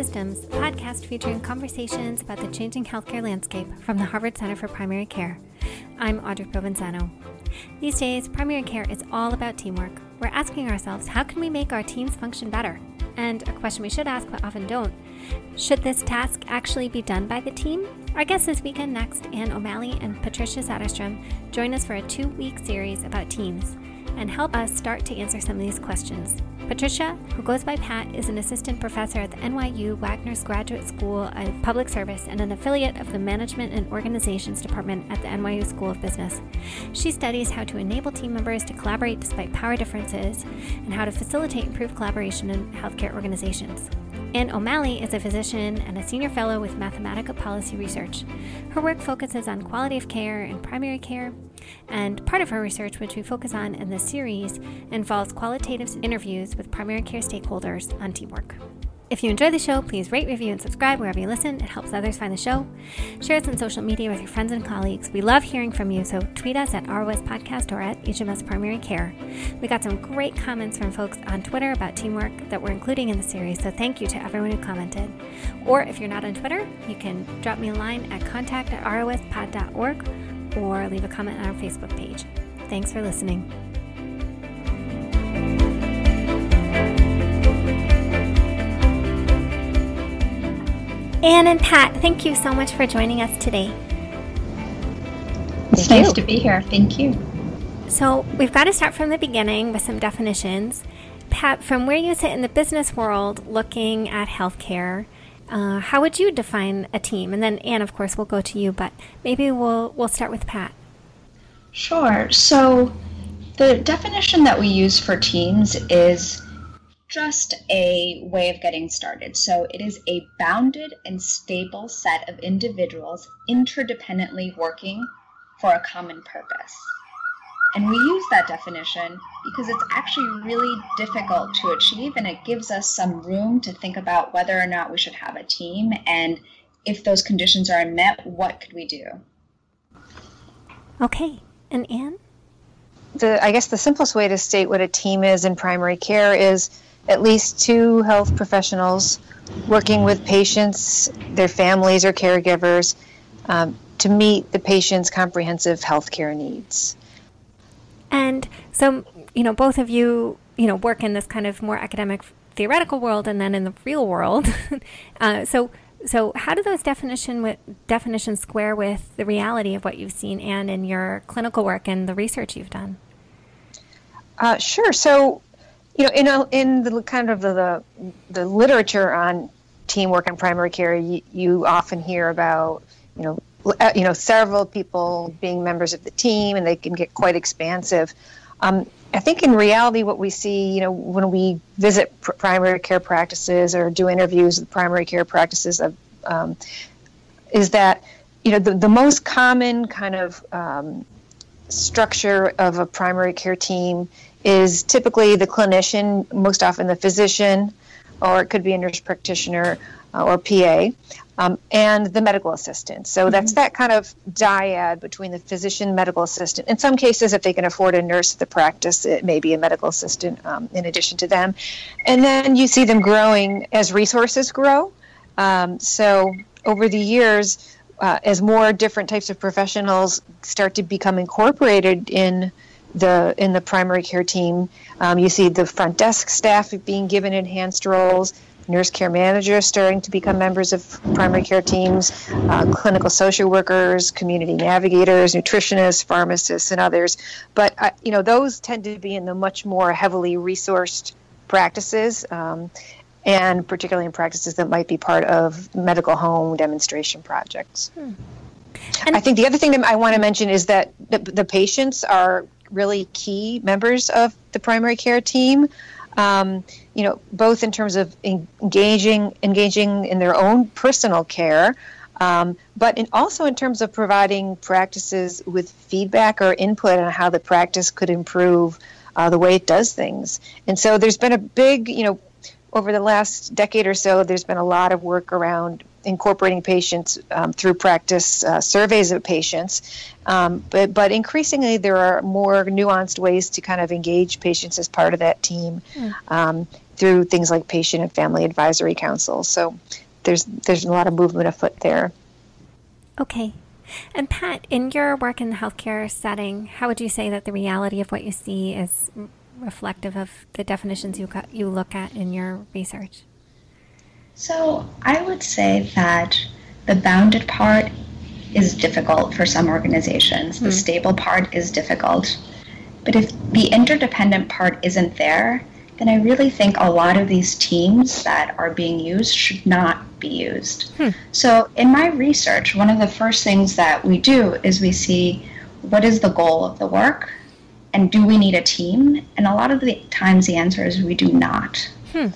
Systems, a podcast featuring conversations about the changing healthcare landscape from the Harvard Center for Primary Care. I'm Audrey Provenzano. These days, primary care is all about teamwork. We're asking ourselves, how can we make our teams function better? And a question we should ask but often don't should this task actually be done by the team? Our guests this weekend next, Anne O'Malley and Patricia Satterstrom, join us for a two week series about teams and help us start to answer some of these questions. Patricia, who goes by Pat, is an assistant professor at the NYU Wagner's Graduate School of Public Service and an affiliate of the Management and Organizations Department at the NYU School of Business. She studies how to enable team members to collaborate despite power differences and how to facilitate improved collaboration in healthcare organizations. Anne O'Malley is a physician and a senior fellow with Mathematica Policy Research. Her work focuses on quality of care in primary care, and part of her research, which we focus on in this series, involves qualitative interviews with primary care stakeholders on teamwork. If you enjoy the show, please rate, review, and subscribe wherever you listen. It helps others find the show. Share us on social media with your friends and colleagues. We love hearing from you, so tweet us at ROS Podcast or at HMS Primary Care. We got some great comments from folks on Twitter about teamwork that we're including in the series, so thank you to everyone who commented. Or if you're not on Twitter, you can drop me a line at contact at rospod.org or leave a comment on our Facebook page. Thanks for listening. Anne and Pat, thank you so much for joining us today. It's nice to be here. Thank you. So, we've got to start from the beginning with some definitions. Pat, from where you sit in the business world looking at healthcare, uh, how would you define a team? And then Anne, of course, we'll go to you, but maybe we'll we'll start with Pat. Sure. So the definition that we use for teams is just a way of getting started. So it is a bounded and stable set of individuals interdependently working for a common purpose. And we use that definition because it's actually really difficult to achieve and it gives us some room to think about whether or not we should have a team and if those conditions are met, what could we do? Okay. And Anne? The, I guess the simplest way to state what a team is in primary care is at least two health professionals working with patients, their families, or caregivers um, to meet the patient's comprehensive health care needs. And so, you know, both of you, you know, work in this kind of more academic theoretical world and then in the real world. uh, so, so how do those definition definitions square with the reality of what you've seen and in your clinical work and the research you've done? Uh, sure. So, you know, in a, in the kind of the, the, the literature on teamwork in primary care, you, you often hear about you know you know, several people being members of the team, and they can get quite expansive. Um, I think in reality, what we see, you know, when we visit pr- primary care practices or do interviews with primary care practices, of, um, is that you know the, the most common kind of um, structure of a primary care team is typically the clinician, most often the physician, or it could be a nurse practitioner uh, or PA um, and the medical assistant. So mm-hmm. that's that kind of dyad between the physician, medical assistant. In some cases, if they can afford a nurse at the practice, it may be a medical assistant um, in addition to them. And then you see them growing as resources grow. Um, so over the years, uh, as more different types of professionals start to become incorporated in the in the primary care team, um, you see the front desk staff being given enhanced roles nurse care managers starting to become members of primary care teams, uh, clinical social workers, community navigators, nutritionists, pharmacists, and others. But uh, you know, those tend to be in the much more heavily resourced practices. Um, and particularly in practices that might be part of medical home demonstration projects. Hmm. I think the other thing that I want to mention is that the, the patients are really key members of the primary care team um, you know, both in terms of engaging engaging in their own personal care, um, but in, also in terms of providing practices with feedback or input on how the practice could improve uh, the way it does things. And so there's been a big, you know, over the last decade or so, there's been a lot of work around incorporating patients um, through practice uh, surveys of patients. Um, but, but increasingly, there are more nuanced ways to kind of engage patients as part of that team. Mm. Um, through things like patient and family advisory councils. So there's there's a lot of movement afoot there. Okay. And Pat, in your work in the healthcare setting, how would you say that the reality of what you see is reflective of the definitions you got, you look at in your research? So I would say that the bounded part is difficult for some organizations. Mm. The hmm. stable part is difficult. But if the interdependent part isn't there, then I really think a lot of these teams that are being used should not be used. Hmm. So, in my research, one of the first things that we do is we see what is the goal of the work and do we need a team? And a lot of the times the answer is we do not. Hmm.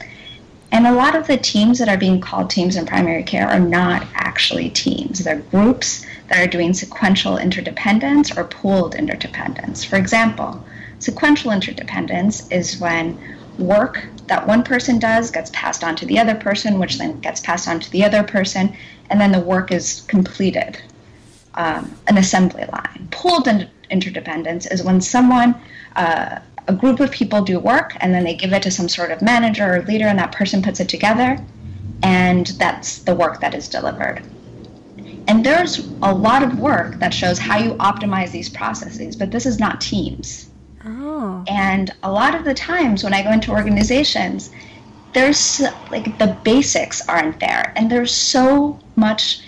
And a lot of the teams that are being called teams in primary care are not actually teams. They're groups that are doing sequential interdependence or pooled interdependence. For example, sequential interdependence is when work that one person does gets passed on to the other person, which then gets passed on to the other person, and then the work is completed. Um, an assembly line. Pooled interdependence is when someone, uh, a group of people do work and then they give it to some sort of manager or leader, and that person puts it together, and that's the work that is delivered. And there's a lot of work that shows how you optimize these processes, but this is not teams. Oh. And a lot of the times when I go into organizations, there's like the basics aren't there, and there's so much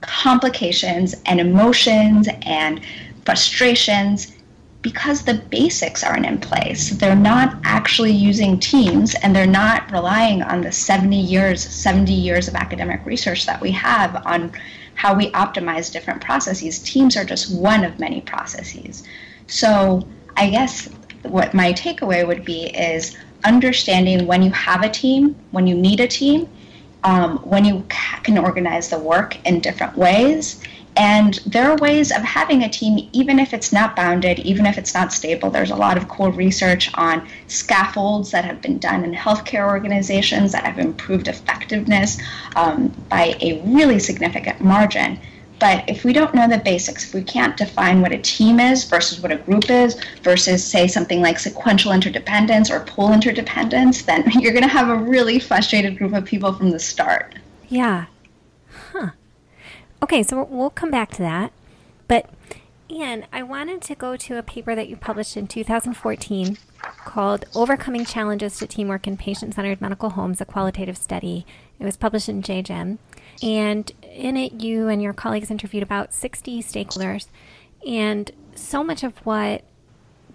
complications and emotions and frustrations because the basics aren't in place. They're not actually using teams and they're not relying on the 70 years, 70 years of academic research that we have on how we optimize different processes. Teams are just one of many processes. So I guess what my takeaway would be is understanding when you have a team, when you need a team, um, when you can organize the work in different ways. And there are ways of having a team, even if it's not bounded, even if it's not stable. There's a lot of cool research on scaffolds that have been done in healthcare organizations that have improved effectiveness um, by a really significant margin. But if we don't know the basics, if we can't define what a team is versus what a group is versus, say, something like sequential interdependence or pool interdependence, then you're going to have a really frustrated group of people from the start. Yeah. Okay, so we'll come back to that. But, Anne, I wanted to go to a paper that you published in 2014 called Overcoming Challenges to Teamwork in Patient Centered Medical Homes, a Qualitative Study. It was published in JGIM. And in it, you and your colleagues interviewed about 60 stakeholders. And so much of what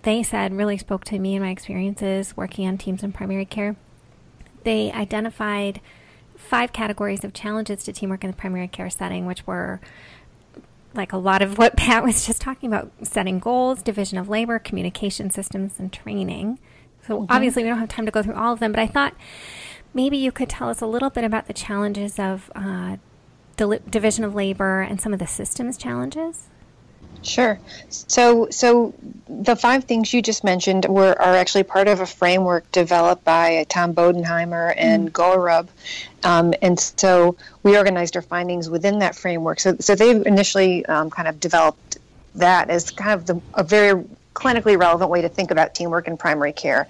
they said really spoke to me and my experiences working on teams in primary care. They identified five categories of challenges to teamwork in the primary care setting, which were like a lot of what Pat was just talking about setting goals, division of labor, communication systems, and training. So, mm-hmm. obviously, we don't have time to go through all of them, but I thought maybe you could tell us a little bit about the challenges of uh, division of labor and some of the systems challenges. Sure. So, so the five things you just mentioned were are actually part of a framework developed by Tom Bodenheimer and mm. Ghorob, um, and so we organized our findings within that framework. So, so they initially um, kind of developed that as kind of the, a very clinically relevant way to think about teamwork in primary care.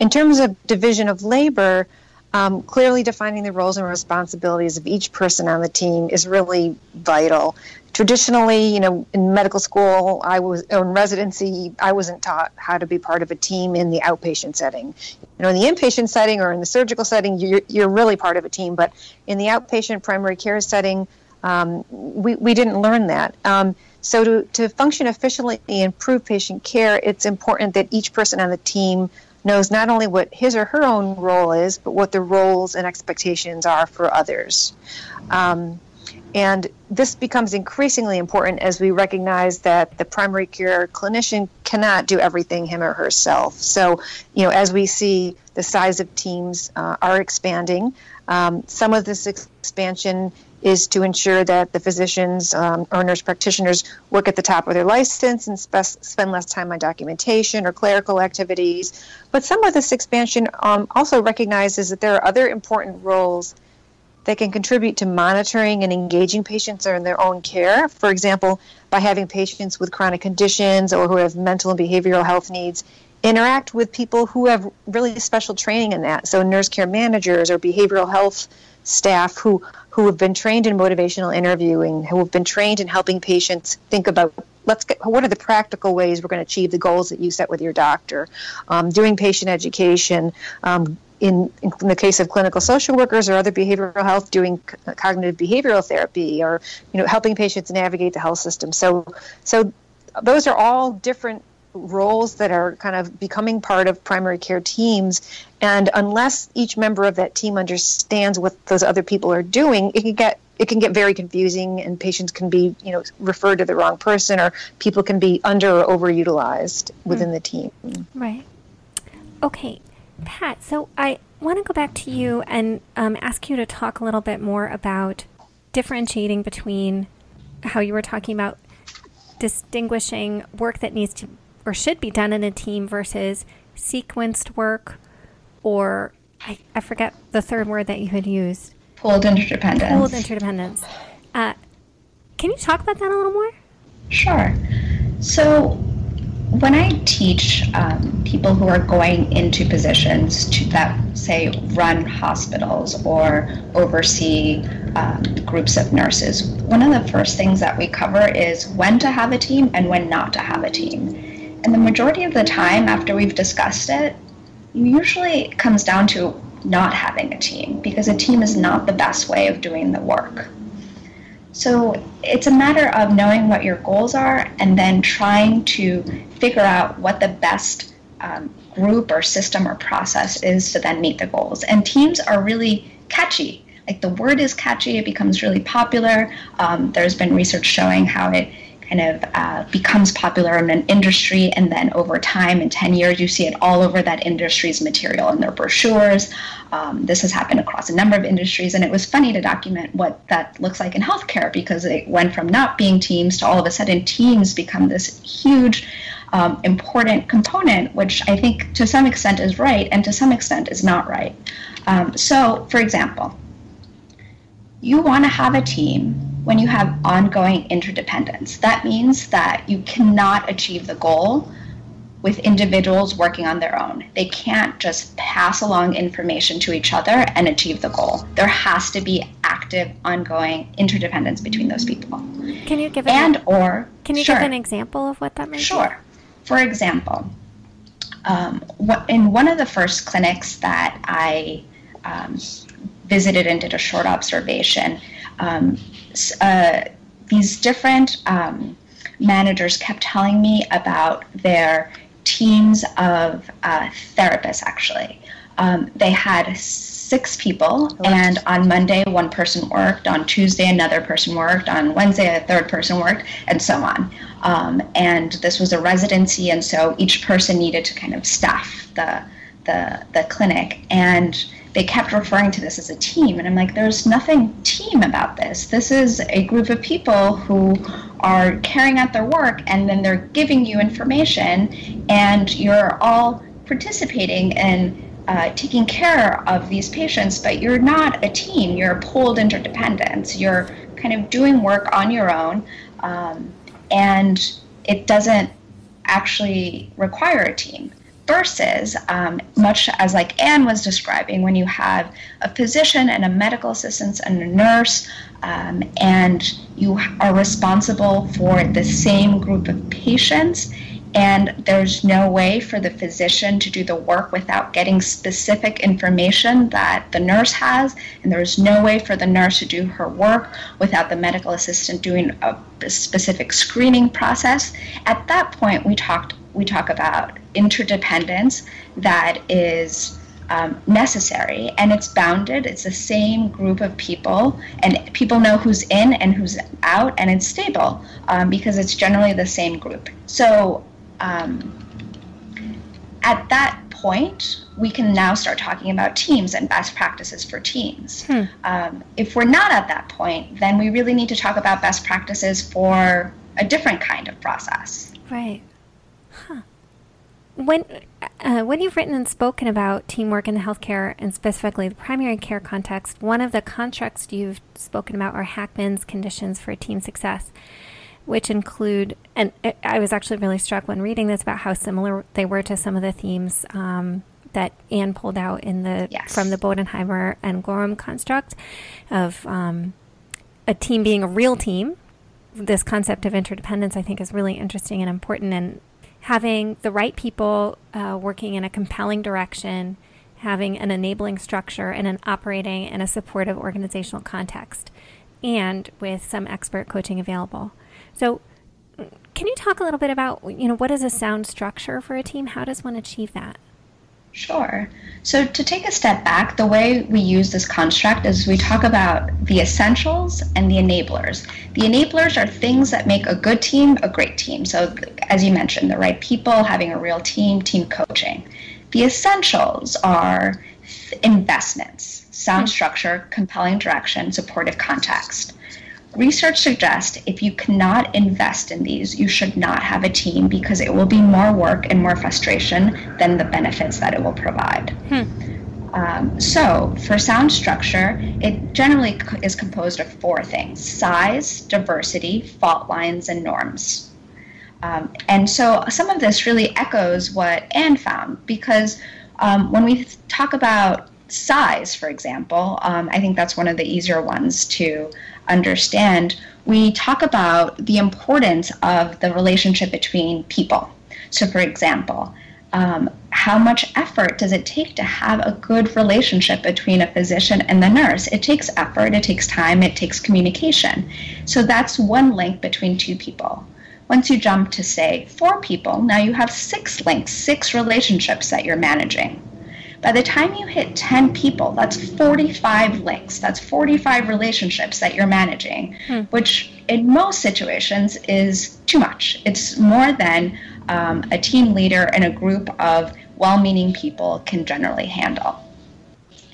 In terms of division of labor, um, clearly defining the roles and responsibilities of each person on the team is really vital. Traditionally, you know, in medical school, I was in residency, I wasn't taught how to be part of a team in the outpatient setting. You know, in the inpatient setting or in the surgical setting, you're, you're really part of a team. But in the outpatient primary care setting, um, we, we didn't learn that. Um, so to, to function efficiently and improve patient care, it's important that each person on the team knows not only what his or her own role is, but what the roles and expectations are for others. Um, and this becomes increasingly important as we recognize that the primary care clinician cannot do everything him or herself. So, you know, as we see the size of teams uh, are expanding, um, some of this expansion is to ensure that the physicians um, or nurse practitioners work at the top of their license and spe- spend less time on documentation or clerical activities. But some of this expansion um, also recognizes that there are other important roles that can contribute to monitoring and engaging patients in their own care. For example, by having patients with chronic conditions or who have mental and behavioral health needs interact with people who have really special training in that. So nurse care managers or behavioral health staff who who have been trained in motivational interviewing, who have been trained in helping patients think about let's get what are the practical ways we're going to achieve the goals that you set with your doctor, um, doing patient education. Um, in, in the case of clinical social workers or other behavioral health, doing c- cognitive behavioral therapy, or you know, helping patients navigate the health system. So, so those are all different roles that are kind of becoming part of primary care teams. And unless each member of that team understands what those other people are doing, it can get it can get very confusing and patients can be you know referred to the wrong person or people can be under or overutilized within mm. the team right okay pat so i want to go back to you and um, ask you to talk a little bit more about differentiating between how you were talking about distinguishing work that needs to or should be done in a team versus sequenced work or I, I forget the third word that you had used. Pooled interdependence. Pooled interdependence. Uh, can you talk about that a little more? Sure. So, when I teach um, people who are going into positions to, that, say, run hospitals or oversee um, groups of nurses, one of the first things that we cover is when to have a team and when not to have a team. And the majority of the time, after we've discussed it, usually it comes down to not having a team because a team is not the best way of doing the work. So it's a matter of knowing what your goals are and then trying to figure out what the best um, group or system or process is to then meet the goals. And teams are really catchy. Like the word is catchy, it becomes really popular. Um, there's been research showing how it kind of uh, becomes popular in an industry, and then over time, in 10 years, you see it all over that industry's material in their brochures. Um, this has happened across a number of industries, and it was funny to document what that looks like in healthcare because it went from not being teams to all of a sudden teams become this huge. Um, important component, which I think to some extent is right and to some extent is not right. Um, so, for example, you want to have a team when you have ongoing interdependence. That means that you cannot achieve the goal with individuals working on their own. They can't just pass along information to each other and achieve the goal. There has to be active, ongoing interdependence between those people. Can you give an, and or can you sure. give an example of what that means? Sure. For example, um, in one of the first clinics that I um, visited and did a short observation, um, uh, these different um, managers kept telling me about their teams of uh, therapists, actually. Um, they had six people, and on Monday, one person worked. On Tuesday, another person worked. On Wednesday, a third person worked, and so on. Um, and this was a residency, and so each person needed to kind of staff the the, the clinic. And they kept referring to this as a team. And I'm like, there's nothing team about this. This is a group of people who are carrying out their work and then they're giving you information and you're all participating and uh, taking care of these patients, but you're not a team. You're a pooled interdependence. You're kind of doing work on your own, um, and it doesn't actually require a team versus um, much as like Anne was describing, when you have a physician and a medical assistant and a nurse, um, and you are responsible for the same group of patients, and there's no way for the physician to do the work without getting specific information that the nurse has, and there's no way for the nurse to do her work without the medical assistant doing a specific screening process. At that point, we talked we talk about interdependence that is um, necessary and it's bounded. It's the same group of people, and people know who's in and who's out, and it's stable um, because it's generally the same group. So um, at that point, we can now start talking about teams and best practices for teams. Hmm. Um, if we're not at that point, then we really need to talk about best practices for a different kind of process. Right when uh, when you've written and spoken about teamwork in the healthcare and specifically the primary care context, one of the constructs you've spoken about are Hackman's conditions for team success. which include, and I was actually really struck when reading this about how similar they were to some of the themes um, that Anne pulled out in the yes. from the Bodenheimer and Ghorob construct of um, a team being a real team. This concept of interdependence, I think, is really interesting and important, and having the right people uh, working in a compelling direction, having an enabling structure, and an operating in a supportive organizational context, and with some expert coaching available. So, can you talk a little bit about you know what is a sound structure for a team? How does one achieve that? Sure. So, to take a step back, the way we use this construct is we talk about the essentials and the enablers. The enablers are things that make a good team a great team. So, as you mentioned, the right people, having a real team, team coaching. The essentials are investments, sound hmm. structure, compelling direction, supportive context. Research suggests if you cannot invest in these, you should not have a team because it will be more work and more frustration than the benefits that it will provide. Hmm. Um, so, for sound structure, it generally is composed of four things size, diversity, fault lines, and norms. Um, and so, some of this really echoes what Anne found because um, when we talk about size, for example, um, I think that's one of the easier ones to understand, we talk about the importance of the relationship between people. So, for example, um, how much effort does it take to have a good relationship between a physician and the nurse? It takes effort, it takes time, it takes communication. So, that's one link between two people. Once you jump to, say, four people, now you have six links, six relationships that you're managing. By the time you hit 10 people, that's 45 links, that's 45 relationships that you're managing, hmm. which in most situations is too much. It's more than um, a team leader and a group of well meaning people can generally handle.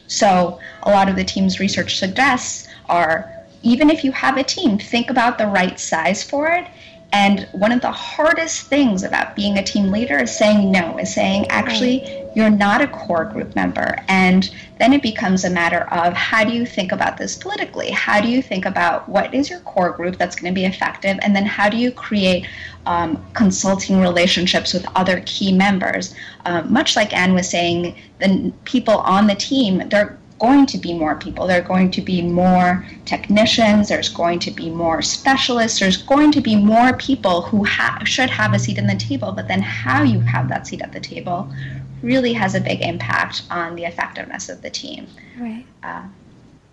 So, a lot of the team's research suggests are even if you have a team, think about the right size for it and one of the hardest things about being a team leader is saying no, is saying, actually, you're not a core group member. And then it becomes a matter of how do you think about this politically? How do you think about what is your core group that's going to be effective? And then how do you create um, consulting relationships with other key members? Um, much like Anne was saying, the people on the team, they're going to be more people. There are going to be more technicians. There's going to be more specialists. There's going to be more people who ha- should have a seat in the table. But then, how you have that seat at the table really has a big impact on the effectiveness of the team. Right. Uh,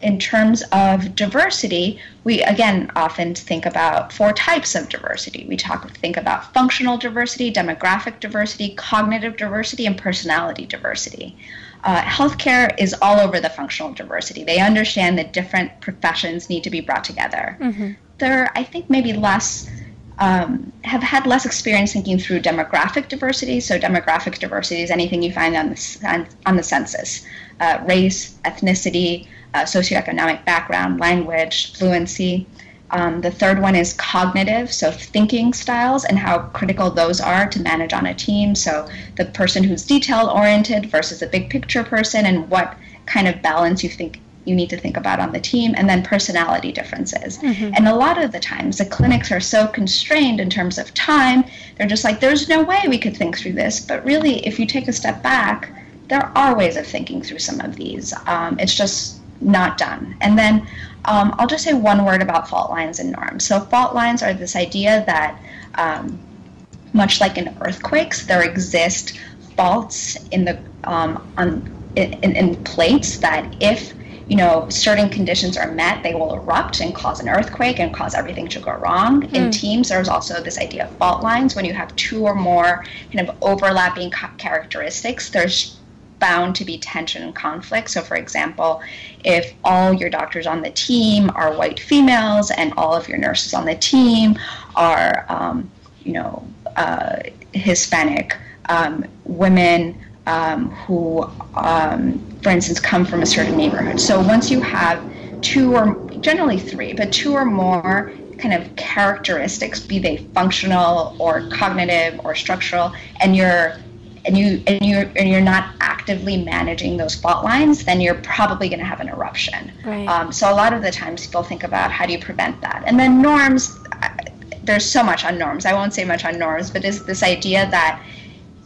in terms of diversity, we again often think about four types of diversity. We talk think about functional diversity, demographic diversity, cognitive diversity, and personality diversity uh, healthcare is all over the functional diversity. They understand that different professions need to be brought together. Mm-hmm. They're, I think, maybe less. Um, have had less experience thinking through demographic diversity. So, demographic diversity is anything you find on the on the census: uh, race, ethnicity, uh, socioeconomic background, language, fluency. Um, the third one is cognitive, so thinking styles and how critical those are to manage on a team. So the person who's detail oriented versus a big picture person, and what kind of balance you think you need to think about on the team, and then personality differences. Mm-hmm. And a lot of the times, the clinics are so constrained in terms of time, they're just like, there's no way we could think through this. But really, if you take a step back, there are ways of thinking through some of these. Um, it's just not done. And then um, I'll just say one word about fault lines and norms. So, fault lines are this idea that, um, much like in earthquakes, there exist faults in the um, on in, in plates that if you know certain conditions are met, they will erupt and cause an earthquake and cause everything to go wrong. Mm. In hmm. teams, there's also this idea of fault lines. When you have two or more kind of overlapping characteristics, there's bound to be tension and conflict. So, for example, if all your doctors on the team are white females and all of your nurses on the team are, um, you know, uh, Hispanic um, women um, who, um, for instance, come from a certain neighborhood. So, once you have two or generally three, but two or more kind of characteristics, be they functional or cognitive or structural, and you're and you and you and you're not actively managing those fault lines, then you're probably going to have an eruption. Right. Um, so a lot of the times people think about how do you prevent that, and then norms. there's so much on norms. I won't say much on norms, but is this idea that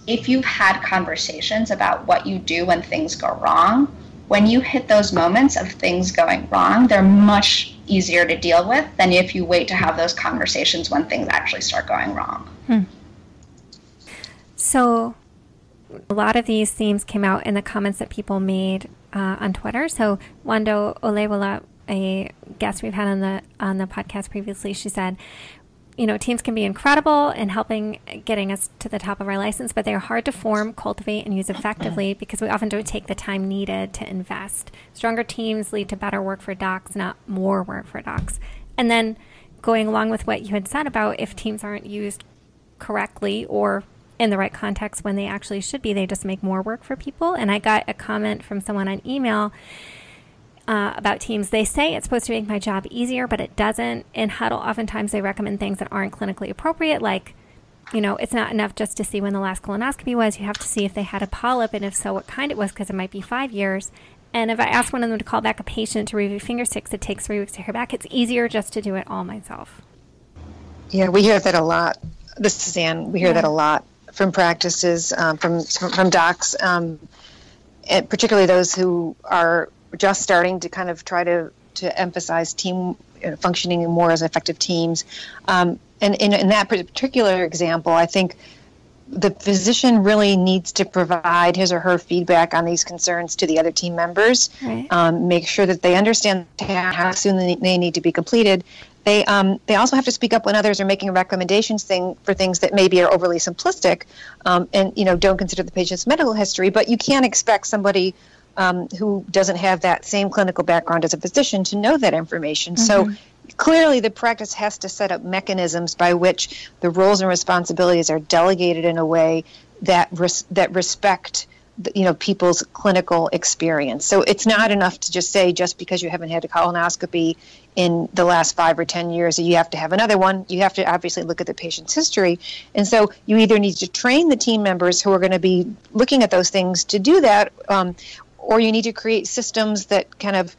if you've had conversations about what you do when things go wrong, when you hit those moments of things going wrong, they're much easier to deal with than if you wait to have those conversations when things actually start going wrong. Hmm. So, a lot of these themes came out in the comments that people made uh, on Twitter. So, Wando Olewala, a guest we've had on the on the podcast previously, she said, you know, teams can be incredible in helping getting us to the top of our license, but they're hard to form, cultivate, and use effectively because we often don't take the time needed to invest. Stronger teams lead to better work for docs, not more work for docs. And then going along with what you had said about if teams aren't used correctly or in the right context when they actually should be, they just make more work for people. And I got a comment from someone on email uh, about teams. They say it's supposed to make my job easier, but it doesn't. In Huddle, oftentimes they recommend things that aren't clinically appropriate, like, you know, it's not enough just to see when the last colonoscopy was. You have to see if they had a polyp, and if so, what kind it was, because it might be five years. And if I ask one of them to call back a patient to review finger sticks, it takes three weeks to hear back. It's easier just to do it all myself. Yeah, we hear that a lot. This is Anne. We hear yeah. that a lot from practices, um, from, from docs, um, and particularly those who are just starting to kind of try to to emphasize team uh, functioning more as effective teams. Um, and in, in that particular example, I think the physician really needs to provide his or her feedback on these concerns to the other team members. Right. Um, make sure that they understand how soon they need to be completed. They um, they also have to speak up when others are making recommendations thing for things that maybe are overly simplistic, um, and you know don't consider the patient's medical history. But you can't expect somebody um, who doesn't have that same clinical background as a physician to know that information. Mm-hmm. So clearly the practice has to set up mechanisms by which the roles and responsibilities are delegated in a way that res- that respect you know people's clinical experience so it's not enough to just say just because you haven't had a colonoscopy in the last five or ten years that you have to have another one you have to obviously look at the patient's history and so you either need to train the team members who are going to be looking at those things to do that um, or you need to create systems that kind of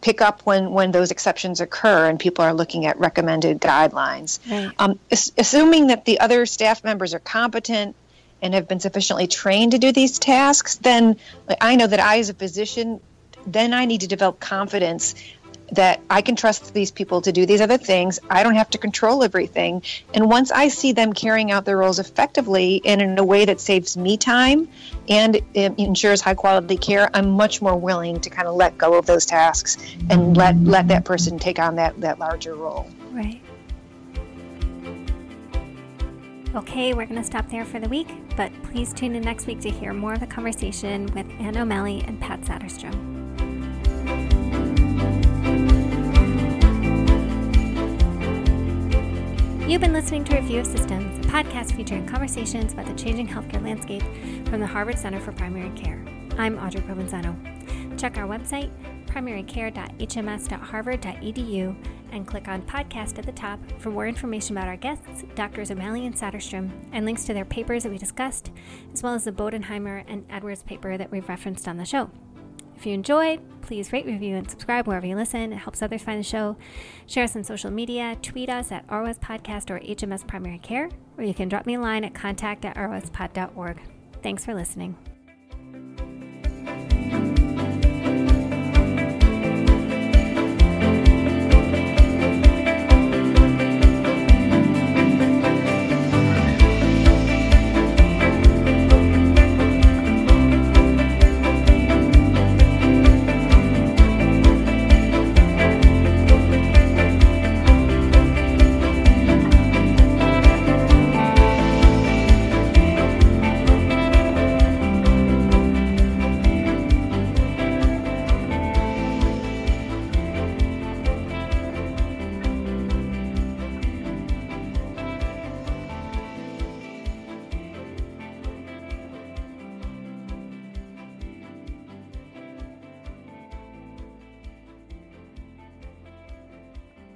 pick up when, when those exceptions occur and people are looking at recommended guidelines. Right. Um, assuming that the other staff members are competent and have been sufficiently trained to do these tasks, then I know that I, as a physician, then I need to develop confidence that I can trust these people to do these other things. I don't have to control everything. And once I see them carrying out their roles effectively and in a way that saves me time and um, ensures high quality care, I'm much more willing to kind of let go of those tasks and let let that person take on that that larger role. Right. Okay, we're going to stop there for the week, but please tune in next week to hear more of the conversation with Anne O'Malley and Pat Satterstrom. You've been listening to Review of Systems, a podcast featuring conversations about the changing healthcare landscape from the Harvard Center for Primary Care. I'm Audrey Provenzano. Check our website, primarycare.hms.harvard.edu, and click on podcast at the top for more information about our guests, Drs. O'Malley and Satterstrom, and links to their papers that we discussed, as well as the Bodenheimer and Edwards paper that we've referenced on the show. If you enjoyed, please rate, review, and subscribe wherever you listen. It helps others find the show. Share us on social media. Tweet us at ROS Podcast or HMS Primary Care, or you can drop me a line at contact at rospod.org. Thanks for listening.